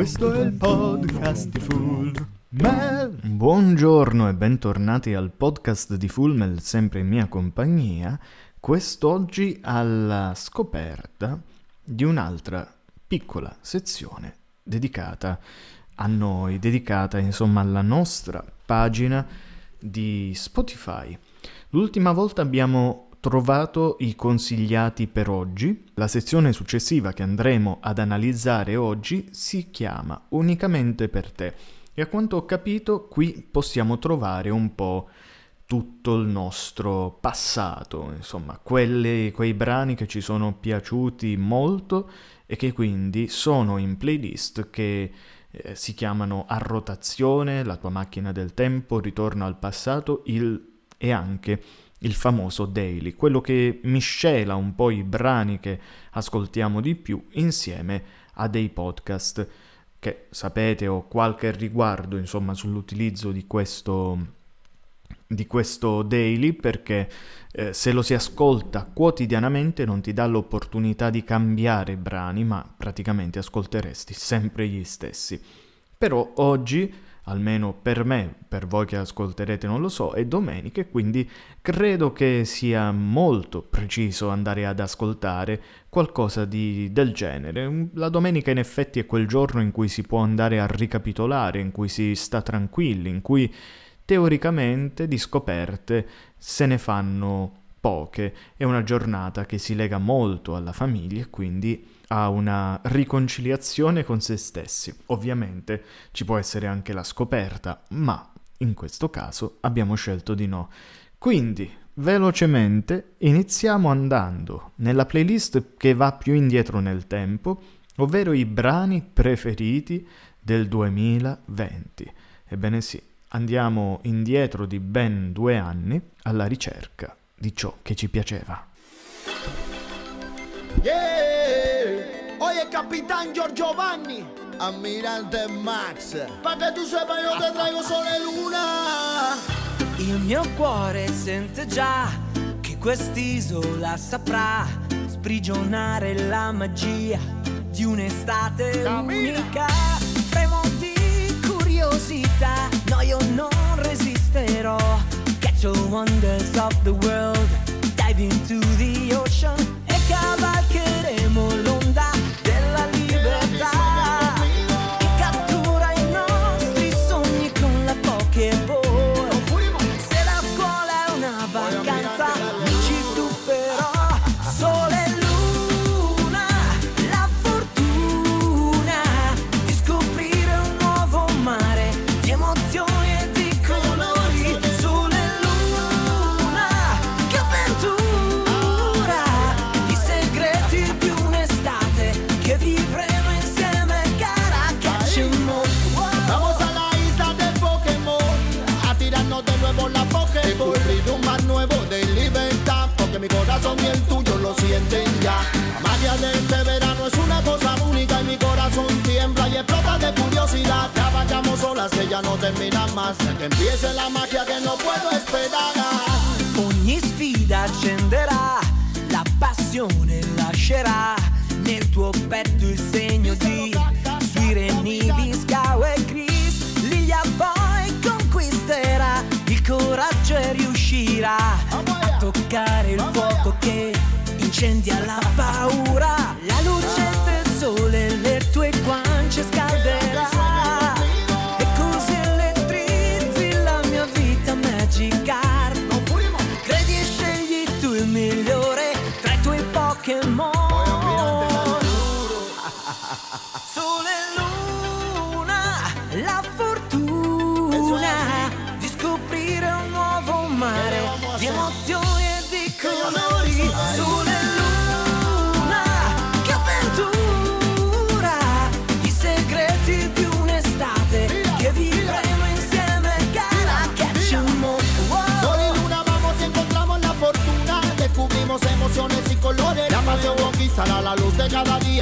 Questo è il podcast di Full Mel. Buongiorno e bentornati al podcast di Full Mel, sempre in mia compagnia. Quest'oggi alla scoperta di un'altra piccola sezione dedicata a noi, dedicata insomma alla nostra pagina di Spotify. L'ultima volta abbiamo trovato i consigliati per oggi. La sezione successiva che andremo ad analizzare oggi si chiama Unicamente per te e a quanto ho capito qui possiamo trovare un po' tutto il nostro passato, insomma, quelli, quei brani che ci sono piaciuti molto e che quindi sono in playlist che eh, si chiamano A rotazione, La tua macchina del tempo, Ritorno al passato il, e anche il famoso daily, quello che miscela un po' i brani che ascoltiamo di più insieme a dei podcast che sapete ho qualche riguardo insomma sull'utilizzo di questo, di questo daily perché eh, se lo si ascolta quotidianamente non ti dà l'opportunità di cambiare brani ma praticamente ascolteresti sempre gli stessi. Però oggi almeno per me, per voi che ascolterete non lo so, è domenica e quindi credo che sia molto preciso andare ad ascoltare qualcosa di, del genere. La domenica in effetti è quel giorno in cui si può andare a ricapitolare, in cui si sta tranquilli, in cui teoricamente di scoperte se ne fanno poche. È una giornata che si lega molto alla famiglia e quindi a una riconciliazione con se stessi. Ovviamente ci può essere anche la scoperta, ma in questo caso abbiamo scelto di no. Quindi, velocemente, iniziamo andando nella playlist che va più indietro nel tempo, ovvero i brani preferiti del 2020. Ebbene sì, andiamo indietro di ben due anni alla ricerca di ciò che ci piaceva. Yeah. Oye, capitán Giorgio Vanni. Ammirante Max. Pa' che tu sepas, io te traigo sole luna. Il mio cuore sente già che quest'isola saprà sprigionare la magia di un'estate Cammina. unica. Fremo di curiosità, no io non resisterò. Catch the wonders of the world, dive into the ocean e cavalcheremo corazón y el tuyo lo sienten ya. La magia de este verano es una cosa única y mi corazón tiembla y explota de curiosidad. Ya vayamos solas que ya no termina más, que empiece la magia que no puedo esperar. Ogni sfida accenderà, la passione lascerà nel tuo petto il segno di Sireni, Viscao e Chris. Lilia poi conquisterà, il coraggio e riuscirà toccare il fuoco che incendia la paura. La luce del sole le tue guance scalderà.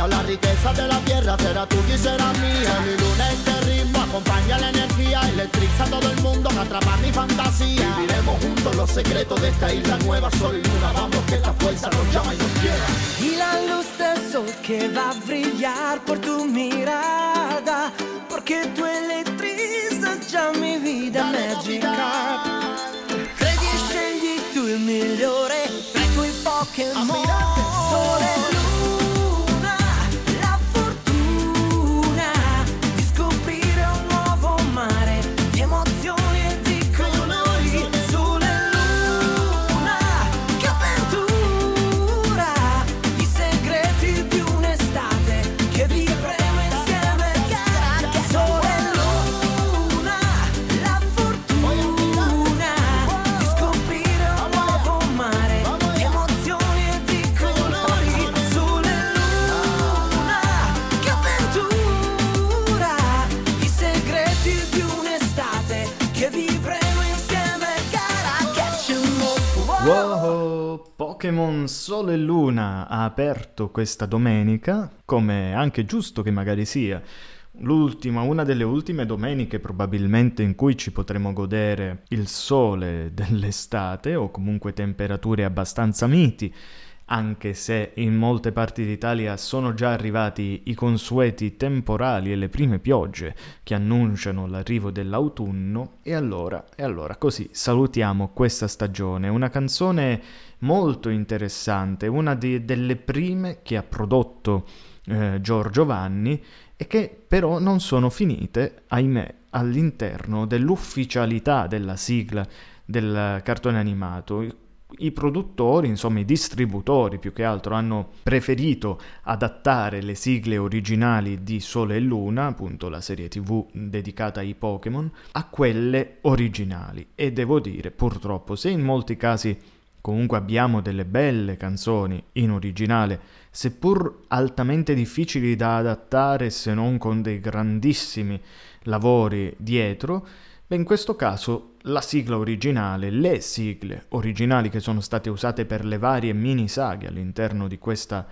La riqueza de la tierra será tuya y será mía y luna este ritmo acompaña la energía Electriza a todo el mundo en atrapar mi fantasía Viviremos juntos los secretos de esta isla nueva Sol y luna vamos que esta fuerza nos llama y nos lleva Y la luz del sol que va a brillar por tu mirada que tu elettriza già mi vida magica. Credi e scegli tu il migliore tra i tuoi Pokémon. Sole Sole e Luna ha aperto questa domenica, come anche giusto che magari sia. L'ultima, una delle ultime domeniche probabilmente in cui ci potremo godere il sole dell'estate o comunque temperature abbastanza miti, anche se in molte parti d'Italia sono già arrivati i consueti temporali e le prime piogge che annunciano l'arrivo dell'autunno. E allora, e allora così salutiamo questa stagione, una canzone molto interessante, una di- delle prime che ha prodotto eh, Giorgio Vanni e che però non sono finite, ahimè, all'interno dell'ufficialità della sigla del cartone animato. I- produttori, insomma i distributori più che altro, hanno preferito adattare le sigle originali di Sole e Luna, appunto la serie tv dedicata ai Pokémon, a quelle originali. E devo dire, purtroppo, se in molti casi Comunque abbiamo delle belle canzoni in originale, seppur altamente difficili da adattare se non con dei grandissimi lavori dietro, beh in questo caso la sigla originale, le sigle originali che sono state usate per le varie mini saghe all'interno di questa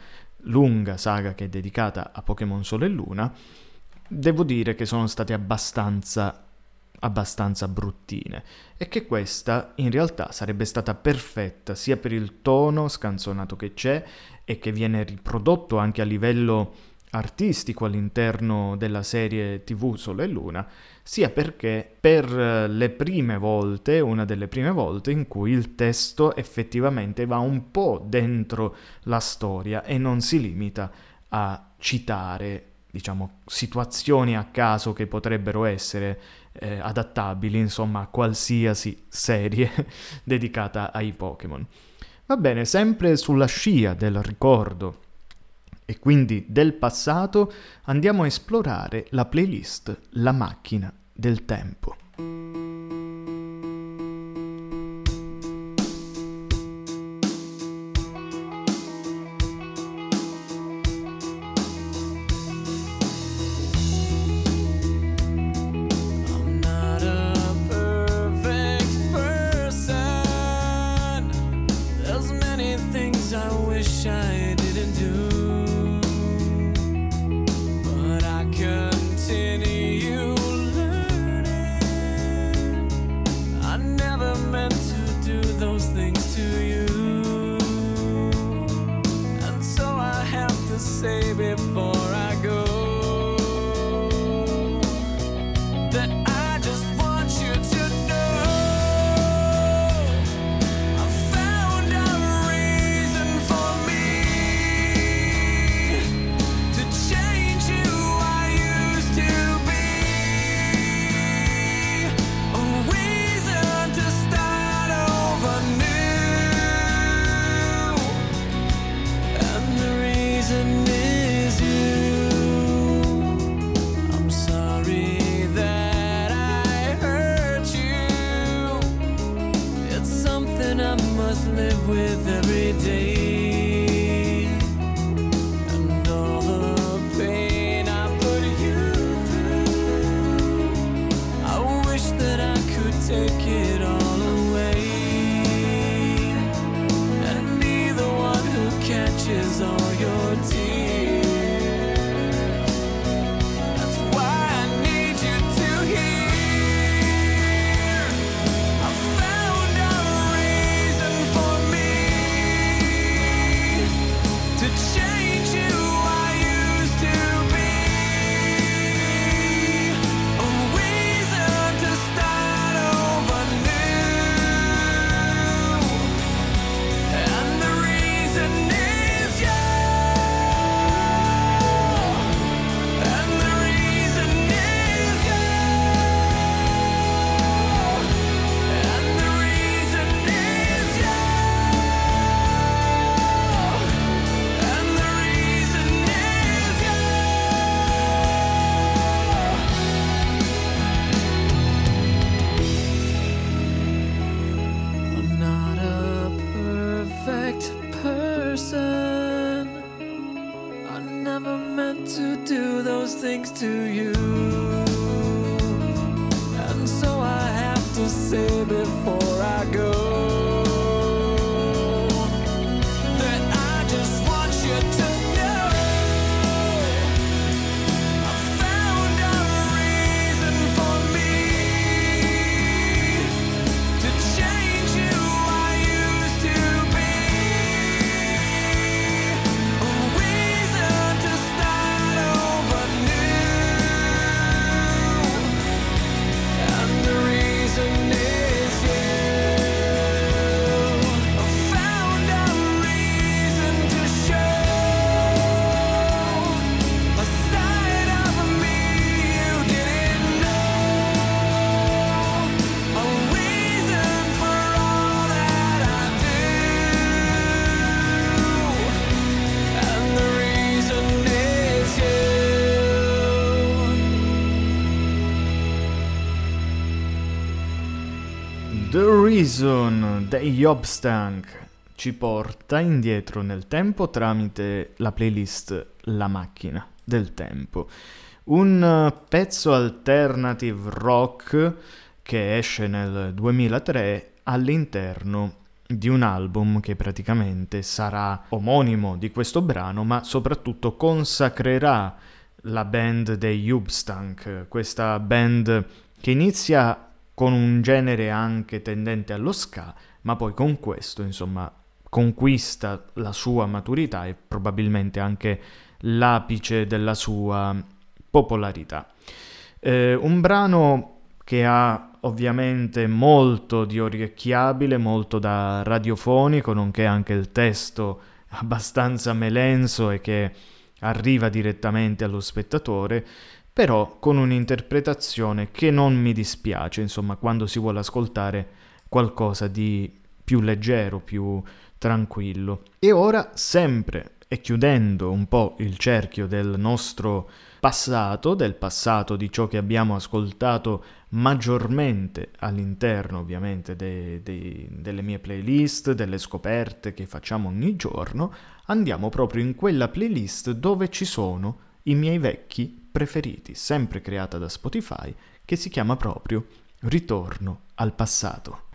lunga saga che è dedicata a Pokémon Sole e Luna, devo dire che sono state abbastanza abbastanza bruttine e che questa in realtà sarebbe stata perfetta sia per il tono scanzonato che c'è e che viene riprodotto anche a livello artistico all'interno della serie TV Sole e Luna, sia perché per eh, le prime volte, una delle prime volte in cui il testo effettivamente va un po' dentro la storia e non si limita a citare diciamo, situazioni a caso che potrebbero essere eh, adattabili, insomma, a qualsiasi serie dedicata ai Pokémon. Va bene, sempre sulla scia del ricordo e quindi del passato, andiamo a esplorare la playlist La macchina del tempo. Reason degli Obstank ci porta indietro nel tempo tramite la playlist La macchina del tempo. Un pezzo alternative rock che esce nel 2003 all'interno di un album che praticamente sarà omonimo di questo brano, ma soprattutto consacrerà la band degli Ubstank, questa band che inizia con un genere anche tendente allo ska, ma poi con questo, insomma, conquista la sua maturità e probabilmente anche l'apice della sua popolarità. Eh, un brano che ha ovviamente molto di orecchiabile, molto da radiofonico, nonché anche il testo abbastanza melenso e che arriva direttamente allo spettatore, però con un'interpretazione che non mi dispiace, insomma, quando si vuole ascoltare qualcosa di più leggero, più tranquillo. E ora, sempre e chiudendo un po' il cerchio del nostro passato, del passato di ciò che abbiamo ascoltato maggiormente all'interno ovviamente de- de- delle mie playlist, delle scoperte che facciamo ogni giorno, andiamo proprio in quella playlist dove ci sono i miei vecchi preferiti, sempre creata da Spotify, che si chiama proprio Ritorno al passato.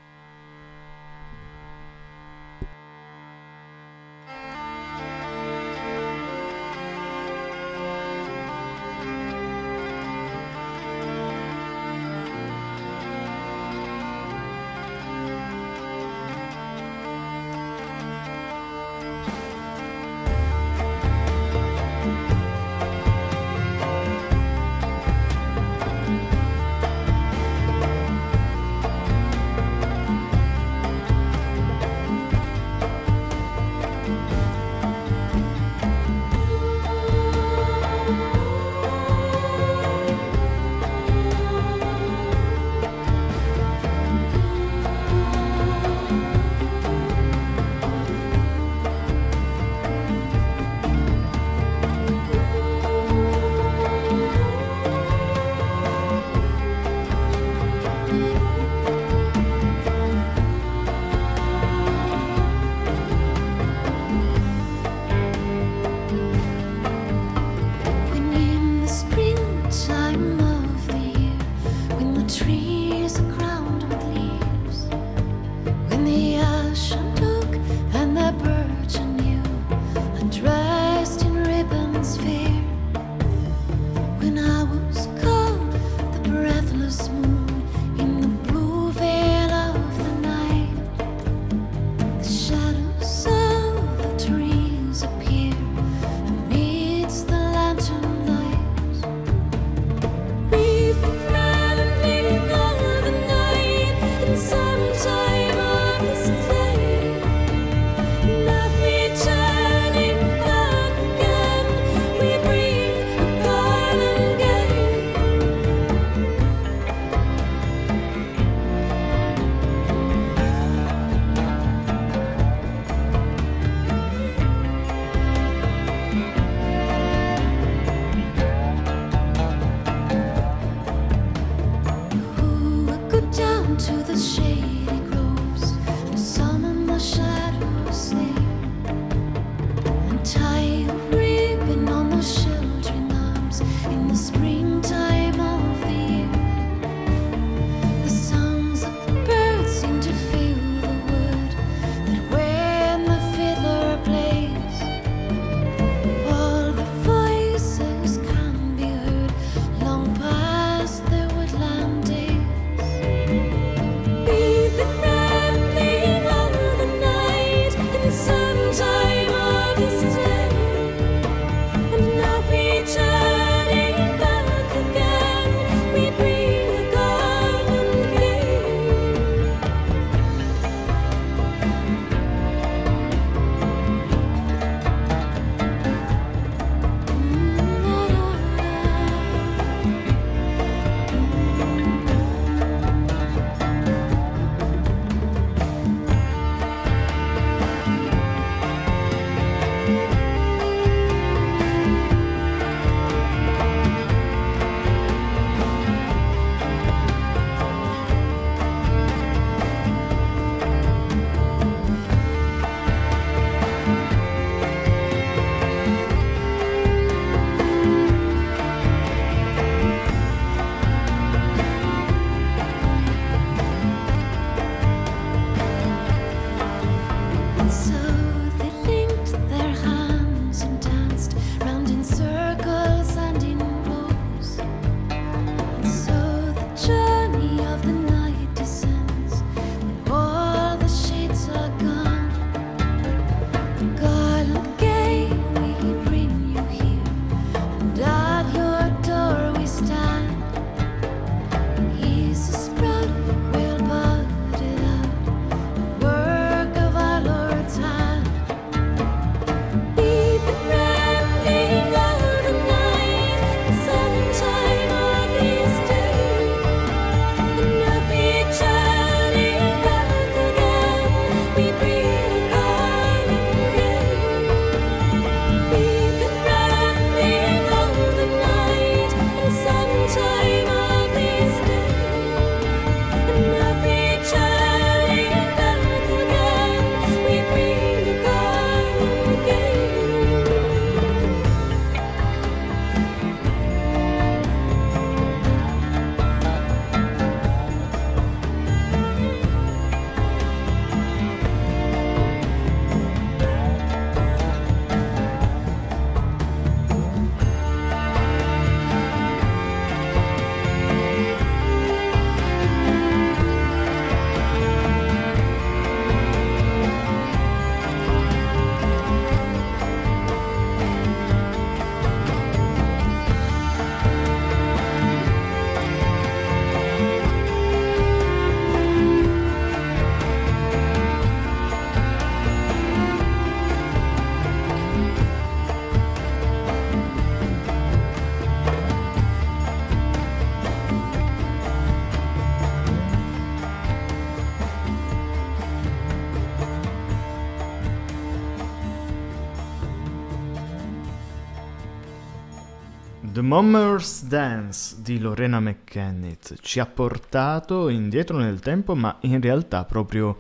The Mummers Dance di Lorena McKennitt ci ha portato indietro nel tempo, ma in realtà proprio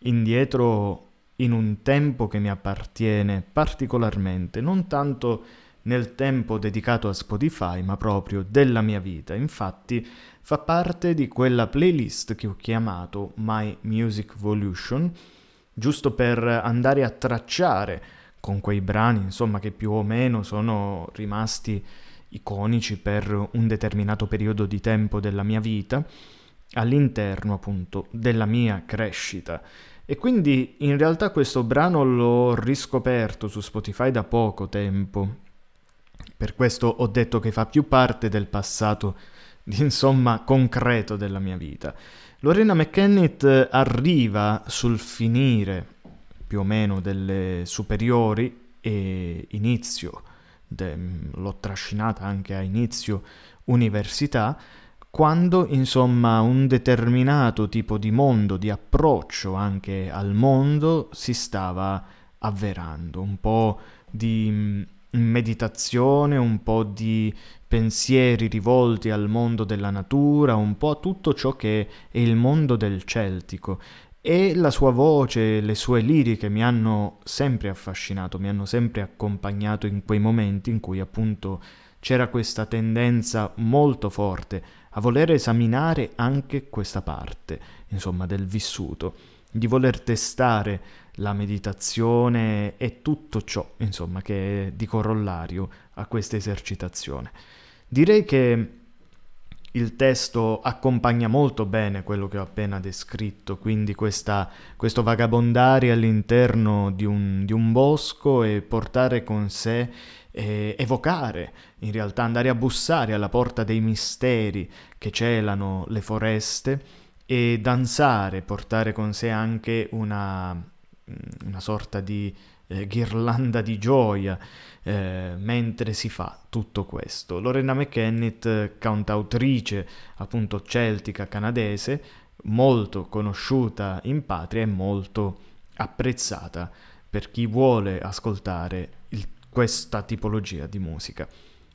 indietro in un tempo che mi appartiene particolarmente, non tanto nel tempo dedicato a Spotify, ma proprio della mia vita. Infatti fa parte di quella playlist che ho chiamato My Music Volution, giusto per andare a tracciare con quei brani, insomma, che più o meno sono rimasti iconici per un determinato periodo di tempo della mia vita, all'interno appunto della mia crescita. E quindi in realtà questo brano l'ho riscoperto su Spotify da poco tempo. Per questo ho detto che fa più parte del passato, insomma, concreto della mia vita. Lorena McKennitt arriva sul finire più o meno delle superiori e inizio, de, l'ho trascinata anche a inizio università, quando insomma un determinato tipo di mondo, di approccio anche al mondo si stava avverando, un po' di mm, meditazione, un po' di pensieri rivolti al mondo della natura, un po' a tutto ciò che è il mondo del celtico. E la sua voce, le sue liriche mi hanno sempre affascinato, mi hanno sempre accompagnato in quei momenti in cui appunto c'era questa tendenza molto forte a voler esaminare anche questa parte, insomma, del vissuto, di voler testare la meditazione e tutto ciò, insomma, che è di corollario a questa esercitazione. Direi che il testo accompagna molto bene quello che ho appena descritto, quindi questa, questo vagabondare all'interno di un, di un, bosco e portare con sé, eh, evocare, in realtà andare a bussare alla porta dei misteri che celano le foreste e danzare, portare con sé anche una, una sorta di eh, ghirlanda di gioia eh, mentre si fa tutto questo. Lorena McKennitt, cantautrice appunto celtica canadese, molto conosciuta in patria e molto apprezzata per chi vuole ascoltare il, questa tipologia di musica.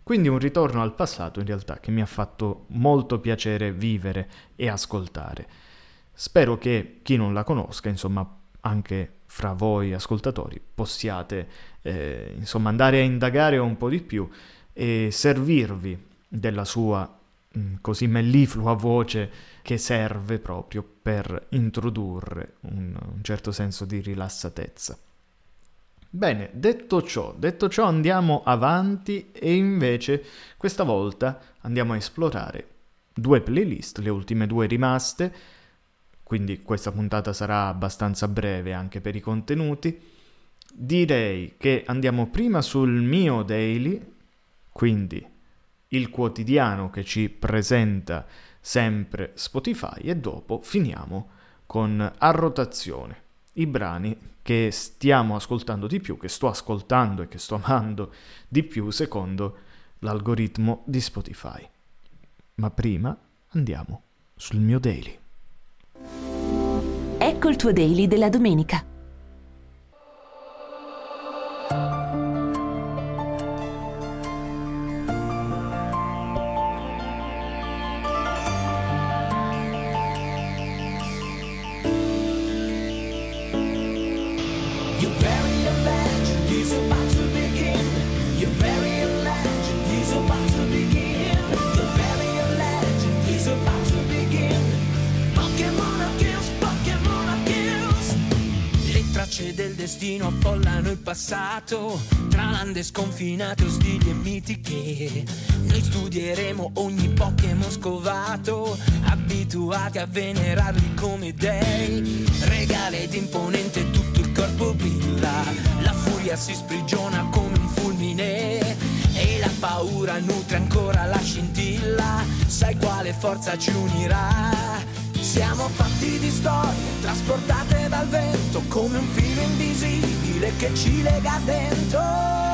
Quindi un ritorno al passato in realtà che mi ha fatto molto piacere vivere e ascoltare. Spero che chi non la conosca, insomma, anche fra voi ascoltatori possiate eh, insomma andare a indagare un po' di più e servirvi della sua mh, mm, così melliflua voce che serve proprio per introdurre un, un certo senso di rilassatezza. Bene, detto ciò, detto ciò andiamo avanti e invece questa volta andiamo a esplorare due playlist, le ultime due rimaste, quindi questa puntata sarà abbastanza breve anche per i contenuti. Direi che andiamo prima sul mio daily, quindi il quotidiano che ci presenta sempre Spotify e dopo finiamo con a rotazione i brani che stiamo ascoltando di più, che sto ascoltando e che sto amando di più secondo l'algoritmo di Spotify. Ma prima andiamo sul mio daily. Ecco il tuo daily della domenica. Passato tra lande sconfinate, ostili e mitiche. Noi studieremo ogni Pokémon scovato, abituati a venerarli come dei. Regale ed imponente tutto il corpo brilla, la furia si sprigiona come un fulmine. E la paura nutre ancora la scintilla, sai quale forza ci unirà? Siamo fatti di storie trasportate dal vento come un filo invisibile che ci lega dentro.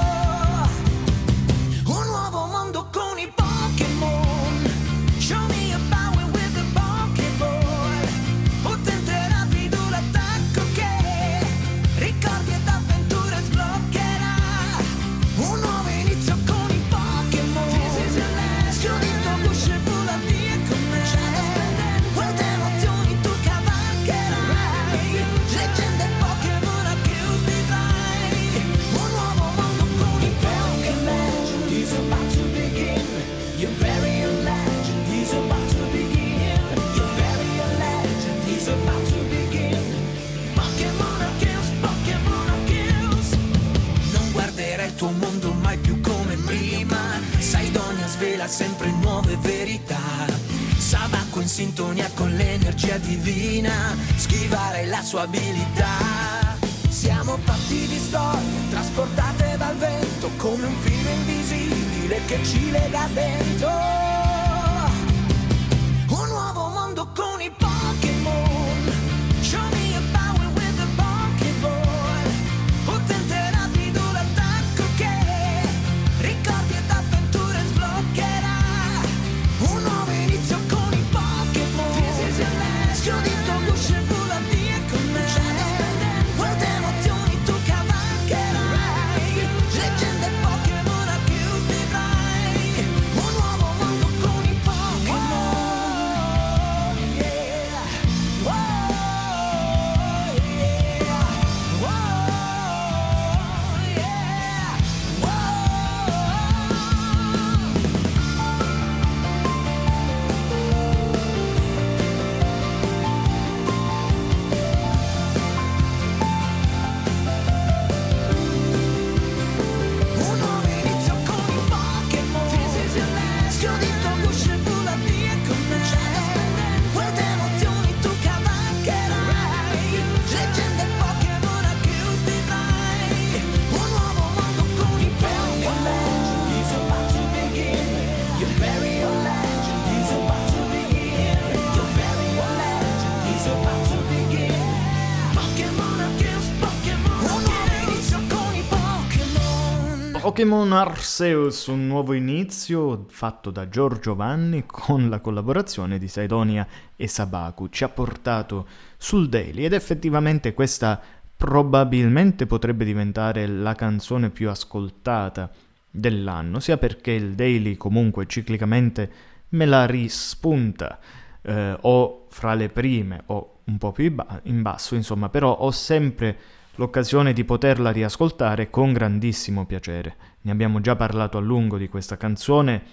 Pokémon Arceus, un nuovo inizio fatto da Giorgio Vanni con la collaborazione di Saidonia e Sabaku, ci ha portato sul daily ed effettivamente questa probabilmente potrebbe diventare la canzone più ascoltata dell'anno, sia perché il daily comunque ciclicamente me la rispunta eh, o fra le prime o un po' più in basso, insomma, però ho sempre l'occasione di poterla riascoltare con grandissimo piacere. Ne abbiamo già parlato a lungo di questa canzone,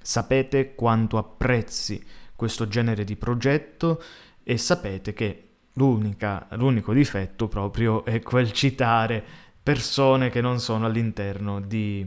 sapete quanto apprezzi questo genere di progetto e sapete che l'unico difetto proprio è quel citare persone che non sono all'interno di,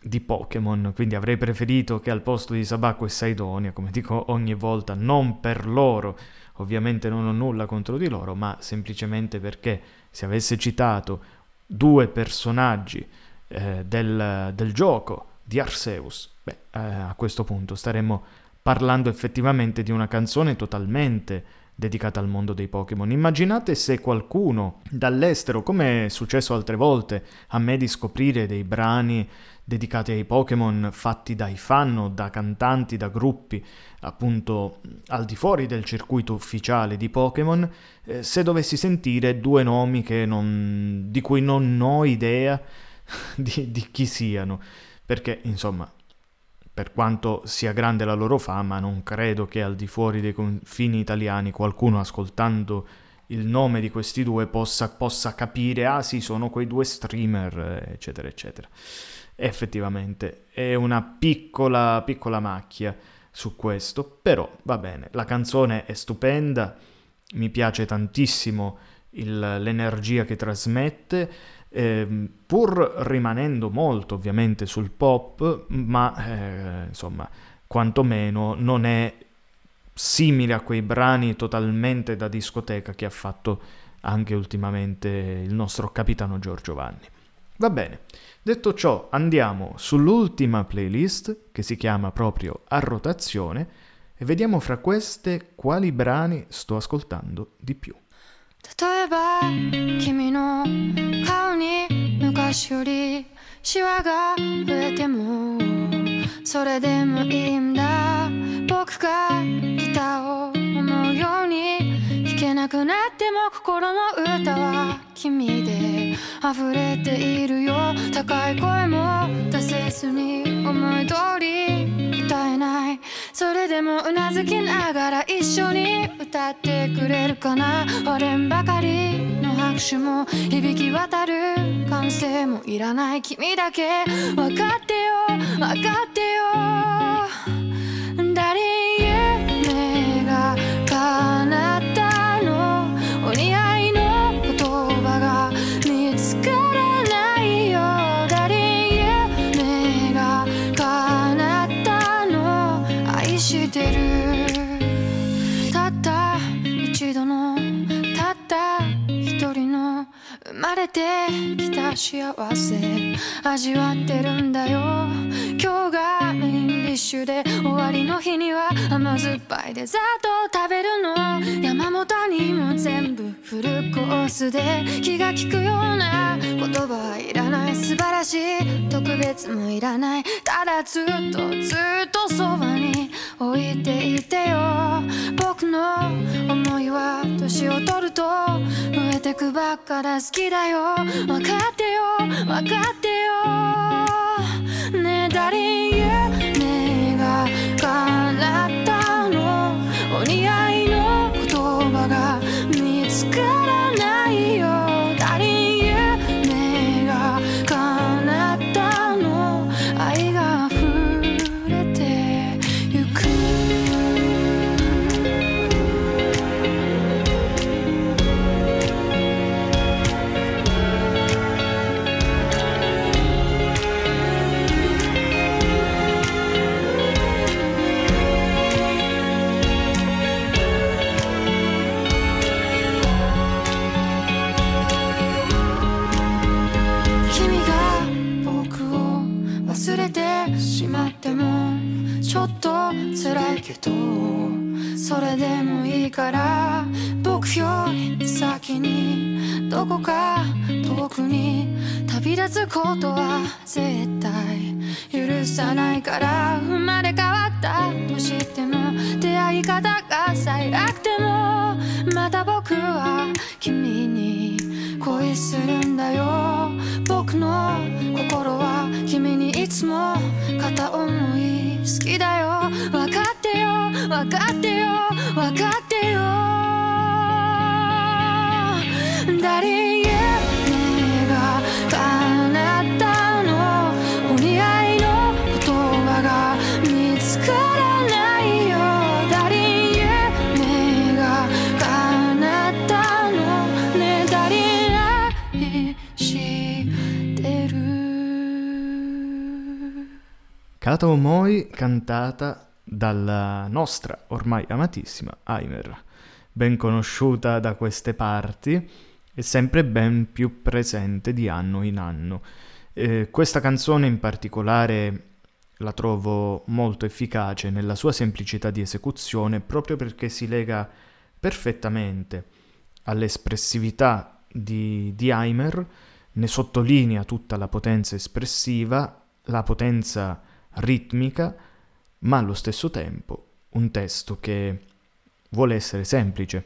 di Pokémon, quindi avrei preferito che al posto di Sabacco e Saidonia, come dico ogni volta, non per loro, ovviamente non ho nulla contro di loro, ma semplicemente perché se avesse citato due personaggi eh, del, del, gioco di Arceus, beh, eh, a questo punto staremmo parlando effettivamente di una canzone totalmente dedicata al mondo dei Pokémon. Immaginate se qualcuno dall'estero, come è successo altre volte a me di scoprire dei brani dedicati ai Pokémon fatti dai fan o da cantanti, da gruppi, appunto al di fuori del circuito ufficiale di Pokémon, eh, se dovessi sentire due nomi non, di cui non ho idea di, di chi siano, perché insomma per quanto sia grande la loro fama, non credo che al di fuori dei confini italiani qualcuno ascoltando il nome di questi due possa, possa capire, ah sì, sono quei due streamer, eccetera, eccetera. Effettivamente è una piccola, piccola macchia su questo, però va bene, la canzone è stupenda, mi piace tantissimo il, l'energia che trasmette, eh, pur rimanendo molto ovviamente sul pop, ma eh, insomma, quantomeno non è simile a quei brani totalmente da discoteca che ha fatto anche ultimamente il nostro capitano Giorgio Vanni. Va bene, detto ciò andiamo sull'ultima playlist che si chiama proprio A rotazione e vediamo fra queste quali brani sto ascoltando di più. 例えば君の顔に昔よりシワが増えてもそれでもいいんだ。僕がギターを思うように弾けなくなっても心の歌は君で溢れているよ。高い声も出せずに思い通り歌えない。それでもうなずきながら一緒に歌ってくれるかな。俺んばかりの拍手も響き渡る歓声もいらない。君だけ分かってよ分かってよ。してるたった一度のたった一人の生まれてきた幸せ味わってるんだよ。今日がメインディッシュで終わりの日には甘酸っぱいデザートを食べるの。山本にも全部フルコースで気が利くような言葉はいらない。素晴らしい。特別もいらない。ただずっとずっとそばに置いていてよ。僕の思いは年を取ると増えてくばっかだ好きだよ。分かってよ。分かってよ。ねえダリン夢が叶 Kata Omoi cantata dalla nostra ormai amatissima Aimer, ben conosciuta da queste parti e sempre ben più presente di anno in anno. Eh, questa canzone in particolare la trovo molto efficace nella sua semplicità di esecuzione proprio perché si lega perfettamente all'espressività di, di Aimer, ne sottolinea tutta la potenza espressiva, la potenza ritmica, ma allo stesso tempo un testo che vuole essere semplice.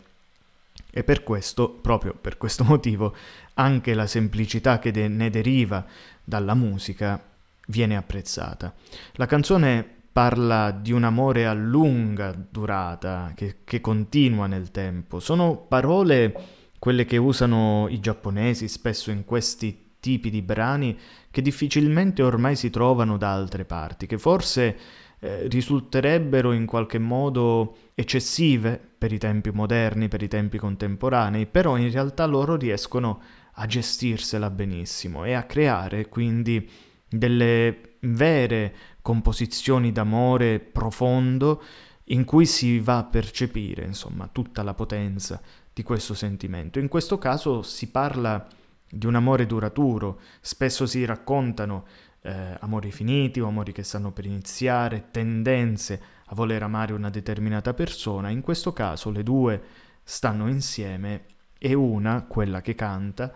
E per questo, proprio per questo motivo, anche la semplicità che de- ne deriva dalla musica viene apprezzata. La canzone parla di un amore a lunga durata, che, che continua nel tempo. Sono parole quelle che usano i giapponesi spesso in questi tipi di brani che difficilmente ormai si trovano da altre parti, che forse eh, risulterebbero in qualche modo eccessive per i tempi moderni, per i tempi contemporanei, però in realtà loro riescono a gestirsela benissimo e a creare quindi delle vere composizioni d'amore profondo in cui si va a percepire, insomma, tutta la potenza di questo sentimento. In questo caso si parla di un amore duraturo, spesso si raccontano eh, amori finiti o amori che stanno per iniziare, tendenze a voler amare una determinata persona, in questo caso le due stanno insieme e una, quella che canta,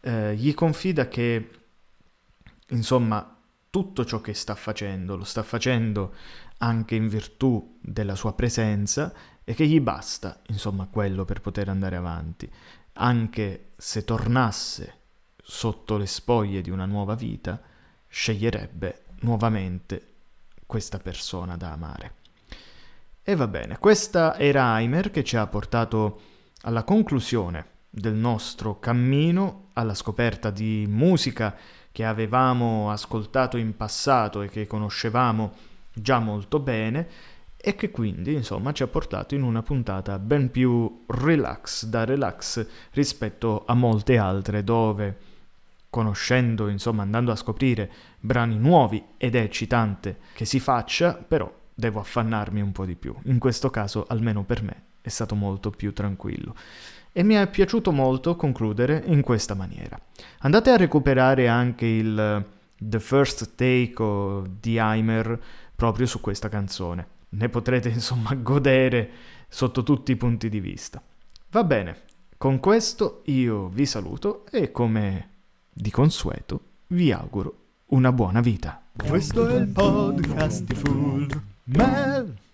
eh, gli confida che, insomma, tutto ciò che sta facendo lo sta facendo anche in virtù della sua presenza e che gli basta, insomma, quello per poter andare avanti, anche se tornasse sotto le spoglie di una nuova vita, sceglierebbe nuovamente questa persona da amare. E va bene, questa era Aimer che ci ha portato alla conclusione del nostro cammino, alla scoperta di musica che avevamo ascoltato in passato e che conoscevamo già molto bene e che quindi insomma ci ha portato in una puntata ben più relax da relax rispetto a molte altre dove conoscendo insomma andando a scoprire brani nuovi ed è eccitante che si faccia però devo affannarmi un po' di più. In questo caso, almeno per me, è stato molto più tranquillo. E mi è piaciuto molto concludere in questa maniera. Andate a recuperare anche il The First Take di Heimer proprio su questa canzone. Ne potrete insomma godere sotto tutti i punti di vista. Va bene, con questo io vi saluto e come di consueto vi auguro una buona vita. Questo è il podcast di Full Mel.